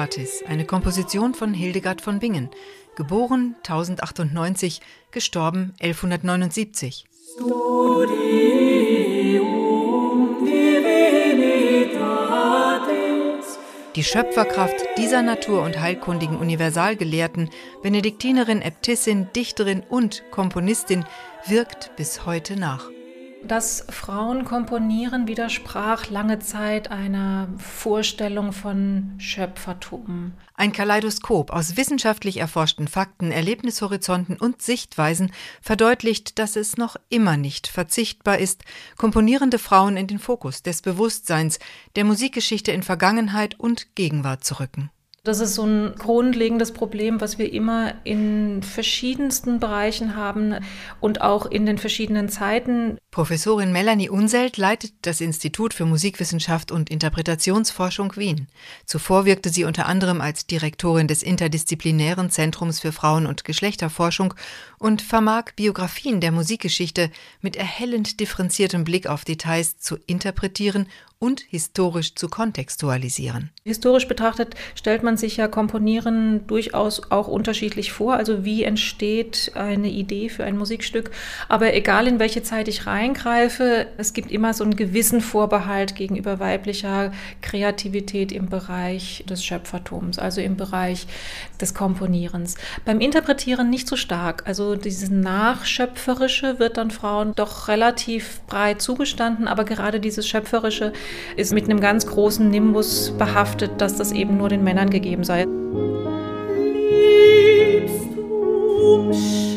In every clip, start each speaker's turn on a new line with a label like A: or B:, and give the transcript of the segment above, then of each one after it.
A: Trinitatis, eine Komposition von Hildegard von Bingen, geboren 1098, gestorben 1179. Die Schöpferkraft dieser Natur- und heilkundigen Universalgelehrten, Benediktinerin, Äbtissin, Dichterin und Komponistin, wirkt bis heute nach.
B: Das Frauenkomponieren widersprach lange Zeit einer Vorstellung von Schöpfertum.
A: Ein Kaleidoskop aus wissenschaftlich erforschten Fakten, Erlebnishorizonten und Sichtweisen verdeutlicht, dass es noch immer nicht verzichtbar ist, komponierende Frauen in den Fokus des Bewusstseins, der Musikgeschichte in Vergangenheit und Gegenwart zu rücken.
B: Das ist so ein grundlegendes Problem, was wir immer in verschiedensten Bereichen haben und auch in den verschiedenen Zeiten.
A: Professorin Melanie Unselt leitet das Institut für Musikwissenschaft und Interpretationsforschung Wien. Zuvor wirkte sie unter anderem als Direktorin des Interdisziplinären Zentrums für Frauen- und Geschlechterforschung und vermag Biografien der Musikgeschichte mit erhellend differenziertem Blick auf Details zu interpretieren und historisch zu kontextualisieren.
B: Historisch betrachtet stellt man sich ja Komponieren durchaus auch unterschiedlich vor. Also wie entsteht eine Idee für ein Musikstück. Aber egal in welche Zeit ich reingreife, es gibt immer so einen gewissen Vorbehalt gegenüber weiblicher Kreativität im Bereich des Schöpfertums, also im Bereich des Komponierens. Beim Interpretieren nicht so stark. Also dieses Nachschöpferische wird dann Frauen doch relativ breit zugestanden, aber gerade dieses Schöpferische ist mit einem ganz großen Nimbus behaftet, dass das eben nur den Männern gegeben sei. Liebst du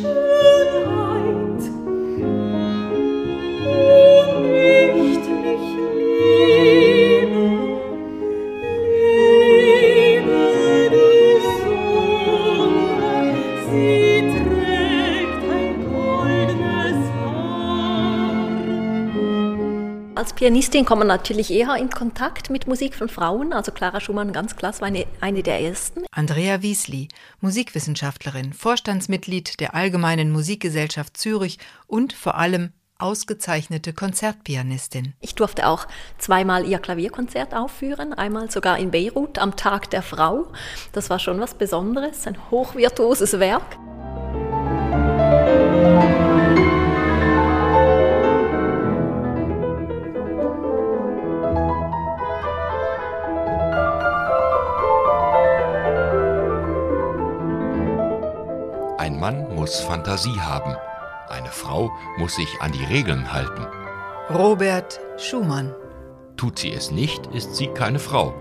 C: Pianistin kommt man natürlich eher in Kontakt mit Musik von Frauen. Also Clara Schumann ganz klar war eine, eine der ersten.
A: Andrea Wiesli, Musikwissenschaftlerin, Vorstandsmitglied der Allgemeinen Musikgesellschaft Zürich und vor allem ausgezeichnete Konzertpianistin.
C: Ich durfte auch zweimal ihr Klavierkonzert aufführen, einmal sogar in Beirut am Tag der Frau. Das war schon was Besonderes, ein hochvirtuoses Werk.
D: Mann muss Fantasie haben. Eine Frau muss sich an die Regeln halten.
A: Robert Schumann.
D: Tut sie es nicht, ist sie keine Frau.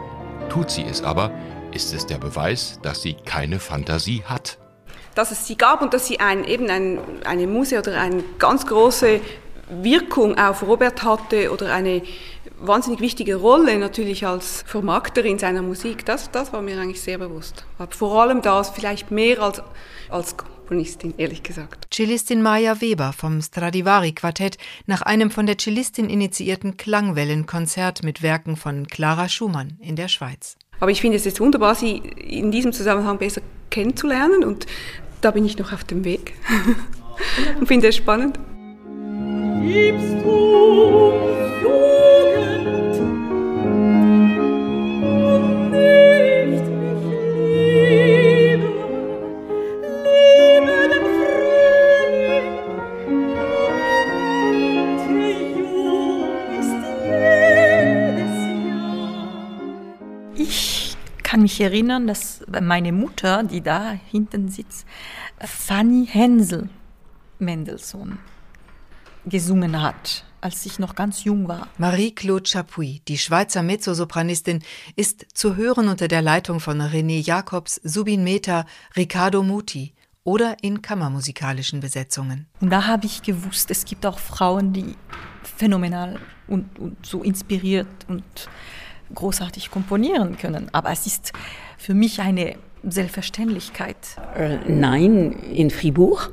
D: Tut sie es aber, ist es der Beweis, dass sie keine Fantasie hat.
E: Dass es sie gab und dass sie ein, eben ein, eine Muse oder eine ganz große Wirkung auf Robert hatte oder eine wahnsinnig wichtige Rolle natürlich als Vermarkterin seiner Musik, das, das war mir eigentlich sehr bewusst. Aber vor allem das, vielleicht mehr als, als Komponistin, ehrlich gesagt.
A: Cellistin Maja Weber vom Stradivari-Quartett nach einem von der Cellistin initiierten Klangwellenkonzert mit Werken von Clara Schumann in der Schweiz.
E: Aber ich finde es jetzt wunderbar, Sie in diesem Zusammenhang besser kennenzulernen und da bin ich noch auf dem Weg und finde es spannend. Liebst du
F: kann mich erinnern, dass meine Mutter, die da hinten sitzt, Fanny Hensel Mendelssohn gesungen hat, als ich noch ganz jung war.
A: Marie-Claude Chapuis, die Schweizer Mezzosopranistin, ist zu hören unter der Leitung von René Jacobs, Subin Mehta, Riccardo Muti oder in kammermusikalischen Besetzungen.
F: Und da habe ich gewusst, es gibt auch Frauen, die phänomenal und, und so inspiriert und großartig komponieren können. Aber es ist für mich eine Selbstverständlichkeit.
G: Äh, nein, in Fribourg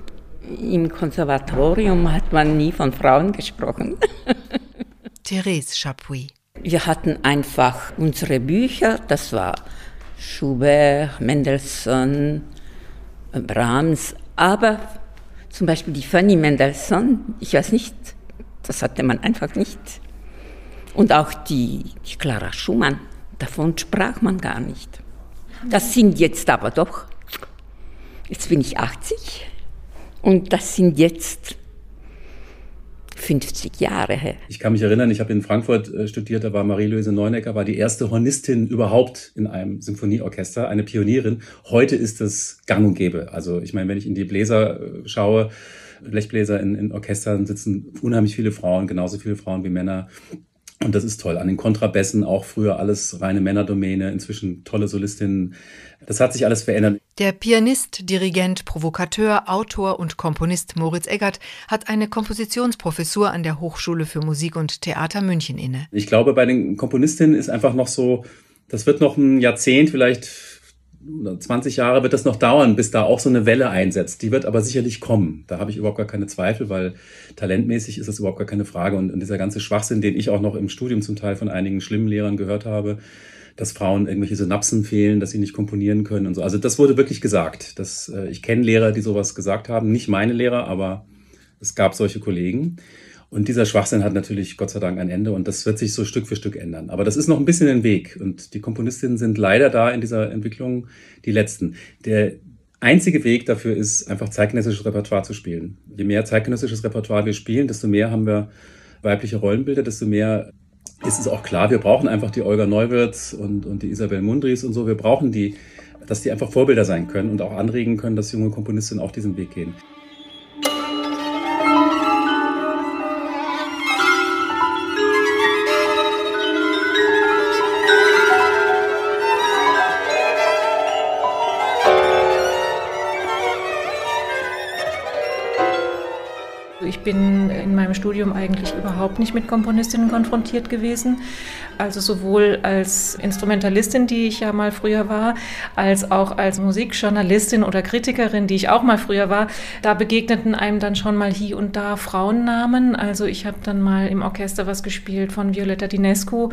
G: im Konservatorium hat man nie von Frauen gesprochen.
A: Therese Chapuis.
G: Wir hatten einfach unsere Bücher, das war Schubert, Mendelssohn, Brahms, aber zum Beispiel die Fanny Mendelssohn, ich weiß nicht, das hatte man einfach nicht. Und auch die, die Clara Schumann, davon sprach man gar nicht. Das sind jetzt aber doch, jetzt bin ich 80 und das sind jetzt 50 Jahre her.
H: Ich kann mich erinnern, ich habe in Frankfurt äh, studiert, da war Marie-Louise Neunecker, war die erste Hornistin überhaupt in einem Symphonieorchester, eine Pionierin. Heute ist es gang und gäbe. Also ich meine, wenn ich in die Bläser äh, schaue, Blechbläser in, in Orchestern sitzen unheimlich viele Frauen, genauso viele Frauen wie Männer. Und das ist toll. An den Kontrabässen auch früher alles reine Männerdomäne, inzwischen tolle Solistinnen. Das hat sich alles verändert.
A: Der Pianist, Dirigent, Provokateur, Autor und Komponist Moritz Eggert hat eine Kompositionsprofessur an der Hochschule für Musik und Theater München inne.
H: Ich glaube, bei den Komponistinnen ist einfach noch so, das wird noch ein Jahrzehnt, vielleicht 20 Jahre wird das noch dauern, bis da auch so eine Welle einsetzt. Die wird aber sicherlich kommen. Da habe ich überhaupt gar keine Zweifel, weil talentmäßig ist das überhaupt gar keine Frage. Und, dieser ganze Schwachsinn, den ich auch noch im Studium zum Teil von einigen schlimmen Lehrern gehört habe, dass Frauen irgendwelche Synapsen fehlen, dass sie nicht komponieren können und so. Also das wurde wirklich gesagt. Das, äh, ich kenne Lehrer, die sowas gesagt haben. Nicht meine Lehrer, aber es gab solche Kollegen. Und dieser Schwachsinn hat natürlich Gott sei Dank ein Ende und das wird sich so Stück für Stück ändern. Aber das ist noch ein bisschen ein Weg und die Komponistinnen sind leider da in dieser Entwicklung die letzten. Der einzige Weg dafür ist, einfach zeitgenössisches Repertoire zu spielen. Je mehr zeitgenössisches Repertoire wir spielen, desto mehr haben wir weibliche Rollenbilder, desto mehr ist es auch klar, wir brauchen einfach die Olga Neuwirth und, und die Isabel Mundries und so. Wir brauchen die, dass die einfach Vorbilder sein können und auch anregen können, dass junge Komponistinnen auch diesen Weg gehen.
B: Ich bin in meinem Studium eigentlich überhaupt nicht mit Komponistinnen konfrontiert gewesen. Also sowohl als Instrumentalistin, die ich ja mal früher war, als auch als Musikjournalistin oder Kritikerin, die ich auch mal früher war. Da begegneten einem dann schon mal hier und da Frauennamen. Also ich habe dann mal im Orchester was gespielt von Violetta Dinescu.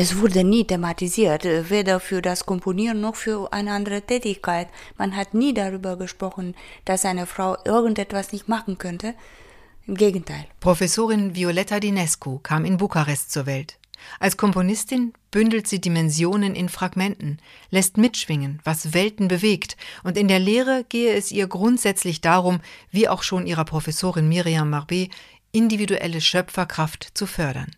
I: Es wurde nie thematisiert, weder für das Komponieren noch für eine andere Tätigkeit. Man hat nie darüber gesprochen, dass eine Frau irgendetwas nicht machen könnte. Im Gegenteil.
A: Professorin Violetta Dinescu kam in Bukarest zur Welt. Als Komponistin bündelt sie Dimensionen in Fragmenten, lässt mitschwingen, was Welten bewegt, und in der Lehre gehe es ihr grundsätzlich darum, wie auch schon ihrer Professorin Miriam Marbet, individuelle Schöpferkraft zu fördern.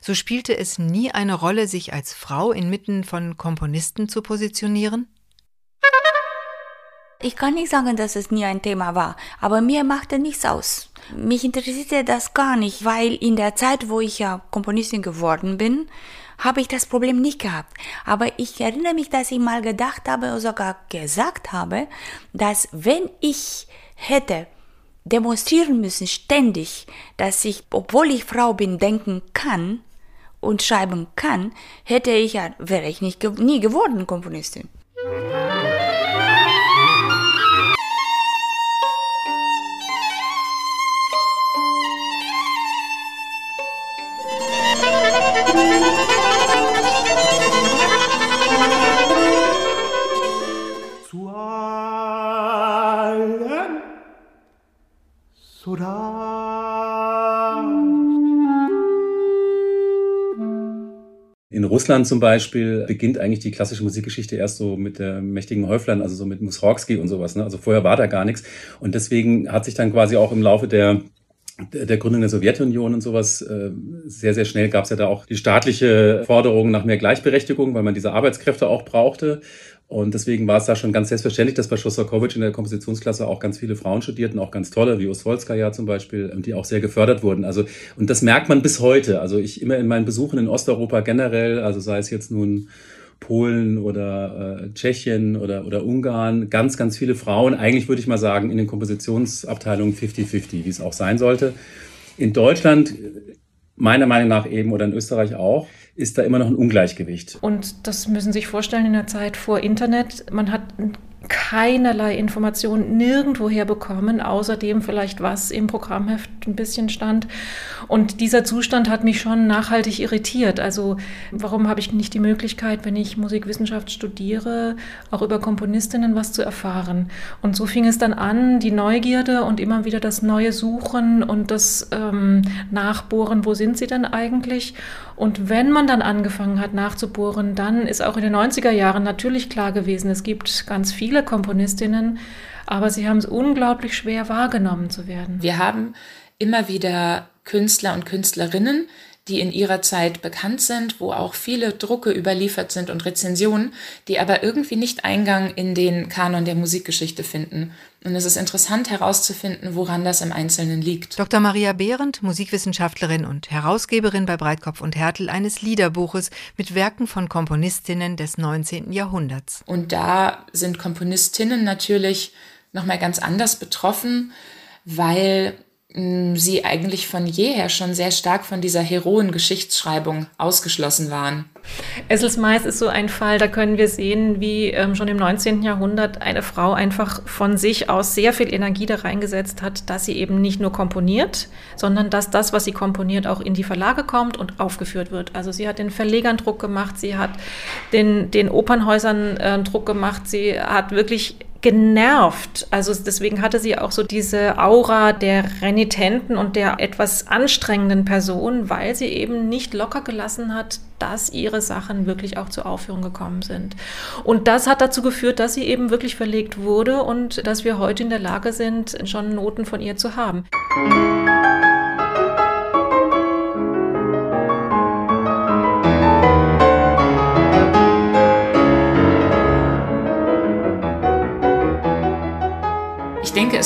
A: So spielte es nie eine Rolle, sich als Frau inmitten von Komponisten zu positionieren?
I: Ich kann nicht sagen, dass es nie ein Thema war, aber mir machte nichts aus. Mich interessierte das gar nicht, weil in der Zeit, wo ich ja Komponistin geworden bin, habe ich das Problem nicht gehabt. Aber ich erinnere mich, dass ich mal gedacht habe oder sogar gesagt habe, dass wenn ich hätte demonstrieren müssen ständig, dass ich, obwohl ich Frau bin, denken kann und schreiben kann, hätte ich ja, wäre ich nicht nie geworden Komponistin.
H: Russland zum Beispiel beginnt eigentlich die klassische Musikgeschichte erst so mit der mächtigen Häuflein, also so mit Mussorgsky und sowas. Ne? Also vorher war da gar nichts. Und deswegen hat sich dann quasi auch im Laufe der der Gründung der Sowjetunion und sowas äh, sehr, sehr schnell gab es ja da auch die staatliche Forderung nach mehr Gleichberechtigung, weil man diese Arbeitskräfte auch brauchte. Und deswegen war es da schon ganz selbstverständlich, dass bei Schostakowitsch in der Kompositionsklasse auch ganz viele Frauen studierten, auch ganz tolle, wie Ostwolska zum Beispiel, die auch sehr gefördert wurden. Also, und das merkt man bis heute. Also ich immer in meinen Besuchen in Osteuropa generell, also sei es jetzt nun Polen oder äh, Tschechien oder, oder Ungarn, ganz, ganz viele Frauen, eigentlich würde ich mal sagen, in den Kompositionsabteilungen 50-50, wie es auch sein sollte. In Deutschland, meiner Meinung nach eben, oder in Österreich auch, ist da immer noch ein Ungleichgewicht.
B: Und das müssen Sie sich vorstellen in der Zeit vor Internet. Man hat keinerlei Informationen nirgendwoher bekommen, außerdem vielleicht was im Programmheft ein bisschen stand. Und dieser Zustand hat mich schon nachhaltig irritiert. Also warum habe ich nicht die Möglichkeit, wenn ich Musikwissenschaft studiere, auch über Komponistinnen was zu erfahren? Und so fing es dann an, die Neugierde und immer wieder das neue Suchen und das ähm, Nachbohren, wo sind sie denn eigentlich? Und wenn man dann angefangen hat nachzubohren, dann ist auch in den 90er Jahren natürlich klar gewesen, es gibt ganz viele Komponistinnen, aber sie haben es unglaublich schwer wahrgenommen zu werden.
J: Wir haben immer wieder Künstler und Künstlerinnen, die in ihrer Zeit bekannt sind, wo auch viele Drucke überliefert sind und Rezensionen, die aber irgendwie nicht Eingang in den Kanon der Musikgeschichte finden. Und es ist interessant herauszufinden, woran das im Einzelnen liegt.
A: Dr. Maria Behrendt, Musikwissenschaftlerin und Herausgeberin bei Breitkopf und Härtel eines Liederbuches mit Werken von Komponistinnen des 19. Jahrhunderts.
J: Und da sind Komponistinnen natürlich nochmal ganz anders betroffen, weil sie eigentlich von jeher schon sehr stark von dieser heroen Geschichtsschreibung ausgeschlossen waren.
B: Esselsmais ist so ein Fall, da können wir sehen, wie ähm, schon im 19. Jahrhundert eine Frau einfach von sich aus sehr viel Energie da reingesetzt hat, dass sie eben nicht nur komponiert, sondern dass das, was sie komponiert, auch in die Verlage kommt und aufgeführt wird. Also sie hat den Verlegern Druck gemacht, sie hat den, den Opernhäusern äh, Druck gemacht, sie hat wirklich genervt. Also deswegen hatte sie auch so diese Aura der renitenten und der etwas anstrengenden Person, weil sie eben nicht locker gelassen hat, dass ihre Sachen wirklich auch zur Aufführung gekommen sind. Und das hat dazu geführt, dass sie eben wirklich verlegt wurde und dass wir heute in der Lage sind, schon Noten von ihr zu haben.
J: denke,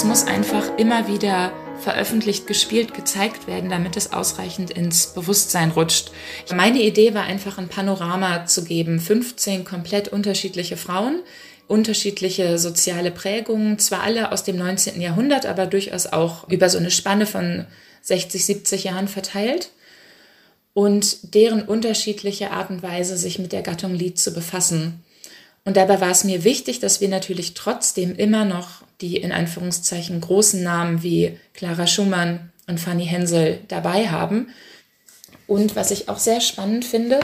J: es muss einfach immer wieder veröffentlicht, gespielt, gezeigt werden, damit es ausreichend ins Bewusstsein rutscht. Meine Idee war einfach ein Panorama zu geben, 15 komplett unterschiedliche Frauen, unterschiedliche soziale Prägungen, zwar alle aus dem 19. Jahrhundert, aber durchaus auch über so eine Spanne von 60, 70 Jahren verteilt und deren unterschiedliche Art und Weise, sich mit der Gattung Lied zu befassen. Und dabei war es mir wichtig, dass wir natürlich trotzdem immer noch die in Anführungszeichen großen Namen wie Clara Schumann und Fanny Hensel dabei haben. Und was ich auch sehr spannend finde,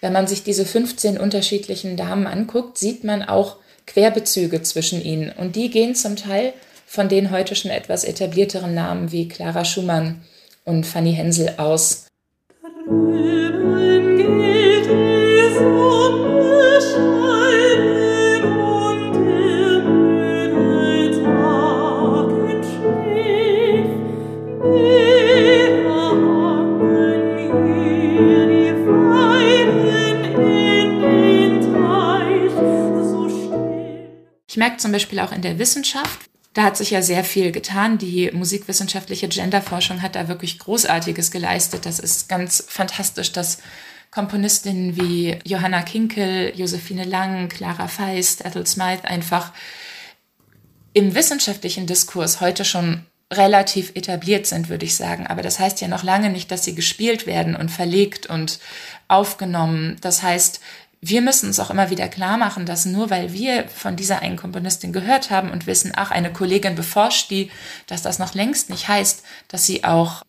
J: wenn man sich diese 15 unterschiedlichen Damen anguckt, sieht man auch Querbezüge zwischen ihnen. Und die gehen zum Teil von den heute schon etwas etablierteren Namen wie Clara Schumann und Fanny Hensel aus. Drüben Ich merke zum Beispiel auch in der Wissenschaft, da hat sich ja sehr viel getan. Die musikwissenschaftliche Genderforschung hat da wirklich Großartiges geleistet. Das ist ganz fantastisch, dass Komponistinnen wie Johanna Kinkel, Josephine Lang, Clara Feist, Ethel Smythe einfach im wissenschaftlichen Diskurs heute schon relativ etabliert sind, würde ich sagen. Aber das heißt ja noch lange nicht, dass sie gespielt werden und verlegt und aufgenommen. Das heißt, wir müssen uns auch immer wieder klar machen, dass nur weil wir von dieser einen Komponistin gehört haben und wissen, ach, eine Kollegin beforscht die, dass das noch längst nicht heißt, dass sie auch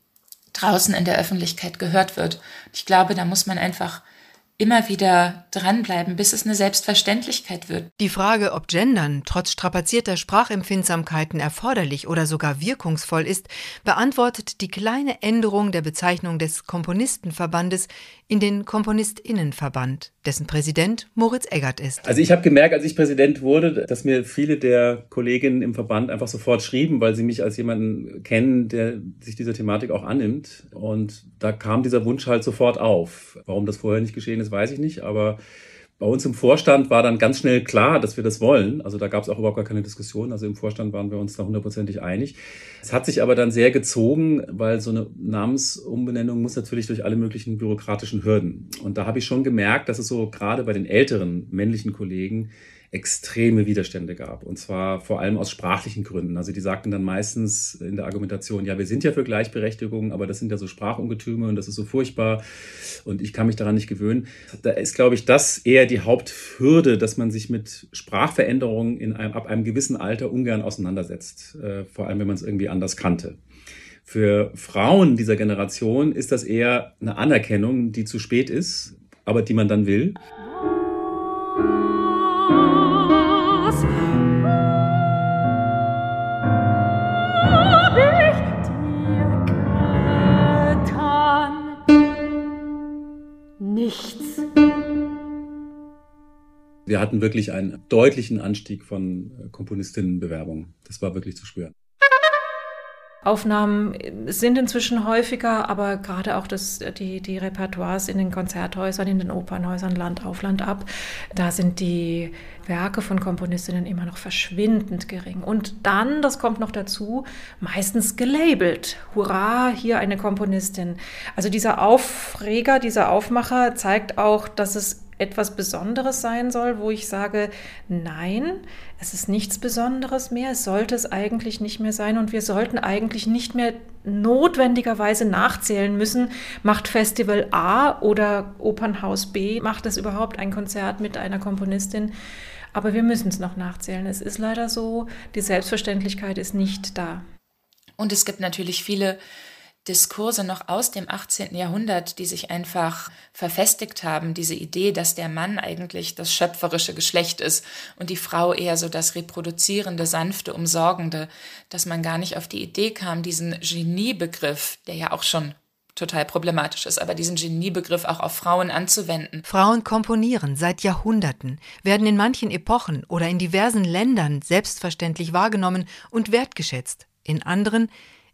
J: draußen in der Öffentlichkeit gehört wird. Ich glaube, da muss man einfach immer wieder dranbleiben, bis es eine Selbstverständlichkeit wird.
A: Die Frage, ob Gendern trotz strapazierter Sprachempfindsamkeiten erforderlich oder sogar wirkungsvoll ist, beantwortet die kleine Änderung der Bezeichnung des Komponistenverbandes in den Komponistinnenverband, dessen Präsident Moritz Eggert ist.
H: Also ich habe gemerkt, als ich Präsident wurde, dass mir viele der Kolleginnen im Verband einfach sofort schrieben, weil sie mich als jemanden kennen, der sich dieser Thematik auch annimmt. Und da kam dieser Wunsch halt sofort auf. Warum das vorher nicht geschehen ist, weiß ich nicht, aber bei uns im Vorstand war dann ganz schnell klar, dass wir das wollen. Also da gab es auch überhaupt gar keine Diskussion. Also im Vorstand waren wir uns da hundertprozentig einig. Es hat sich aber dann sehr gezogen, weil so eine Namensumbenennung muss natürlich durch alle möglichen bürokratischen Hürden. Und da habe ich schon gemerkt, dass es so gerade bei den älteren männlichen Kollegen extreme Widerstände gab. Und zwar vor allem aus sprachlichen Gründen. Also die sagten dann meistens in der Argumentation, ja, wir sind ja für Gleichberechtigung, aber das sind ja so Sprachungetüme und das ist so furchtbar und ich kann mich daran nicht gewöhnen. Da ist, glaube ich, das eher die Haupthürde, dass man sich mit Sprachveränderungen in einem, ab einem gewissen Alter ungern auseinandersetzt. Äh, vor allem, wenn man es irgendwie anders kannte. Für Frauen dieser Generation ist das eher eine Anerkennung, die zu spät ist, aber die man dann will.
C: Nichts.
H: Wir hatten wirklich einen deutlichen Anstieg von äh, Komponistinnenbewerbungen. Das war wirklich zu spüren.
B: Aufnahmen sind inzwischen häufiger, aber gerade auch das, die, die Repertoires in den Konzerthäusern, in den Opernhäusern Land auf Land ab, da sind die Werke von Komponistinnen immer noch verschwindend gering. Und dann, das kommt noch dazu, meistens gelabelt. Hurra, hier eine Komponistin. Also dieser Aufreger, dieser Aufmacher zeigt auch, dass es etwas Besonderes sein soll, wo ich sage, nein, es ist nichts Besonderes mehr, es sollte es eigentlich nicht mehr sein und wir sollten eigentlich nicht mehr notwendigerweise nachzählen müssen, macht Festival A oder Opernhaus B, macht es überhaupt ein Konzert mit einer Komponistin. Aber wir müssen es noch nachzählen. Es ist leider so, die Selbstverständlichkeit ist nicht da.
J: Und es gibt natürlich viele Diskurse noch aus dem 18. Jahrhundert, die sich einfach verfestigt haben, diese Idee, dass der Mann eigentlich das schöpferische Geschlecht ist und die Frau eher so das reproduzierende, sanfte, umsorgende, dass man gar nicht auf die Idee kam, diesen Geniebegriff, der ja auch schon total problematisch ist, aber diesen Geniebegriff auch auf Frauen anzuwenden.
A: Frauen komponieren seit Jahrhunderten, werden in manchen Epochen oder in diversen Ländern selbstverständlich wahrgenommen und wertgeschätzt, in anderen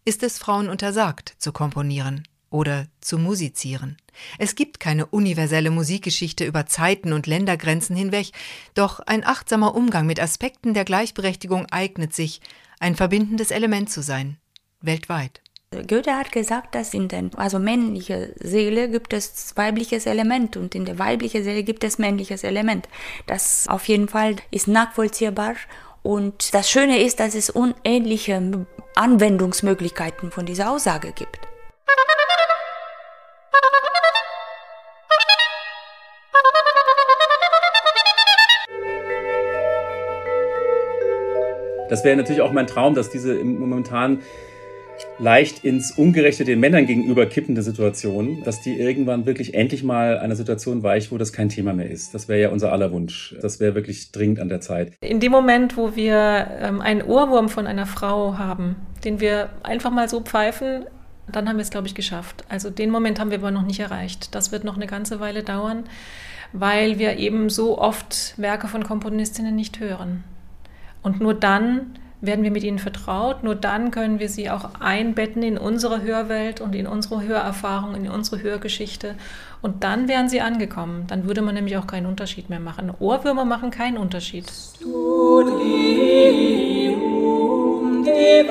A: ist es Frauen untersagt, zu komponieren oder zu musizieren. Es gibt keine universelle Musikgeschichte über Zeiten und Ländergrenzen hinweg, doch ein achtsamer Umgang mit Aspekten der Gleichberechtigung eignet sich, ein verbindendes Element zu sein, weltweit.
I: Goethe hat gesagt, dass in der also männliche Seele gibt es weibliches Element und in der weiblichen Seele gibt es männliches Element. Das auf jeden Fall ist nachvollziehbar und das Schöne ist, dass es unähnliche Anwendungsmöglichkeiten von dieser Aussage gibt.
H: Das wäre natürlich auch mein Traum, dass diese momentan leicht ins Ungerechte den Männern gegenüber kippende Situation, dass die irgendwann wirklich endlich mal einer Situation weicht, wo das kein Thema mehr ist. Das wäre ja unser aller Wunsch. Das wäre wirklich dringend an der Zeit.
B: In dem Moment, wo wir ähm, einen Ohrwurm von einer Frau haben, den wir einfach mal so pfeifen, dann haben wir es, glaube ich, geschafft. Also den Moment haben wir aber noch nicht erreicht. Das wird noch eine ganze Weile dauern, weil wir eben so oft Werke von Komponistinnen nicht hören. Und nur dann werden wir mit ihnen vertraut. Nur dann können wir sie auch einbetten in unsere Hörwelt und in unsere Hörerfahrung, in unsere Hörgeschichte. Und dann wären sie angekommen. Dann würde man nämlich auch keinen Unterschied mehr machen. Ohrwürmer machen keinen Unterschied. Studium de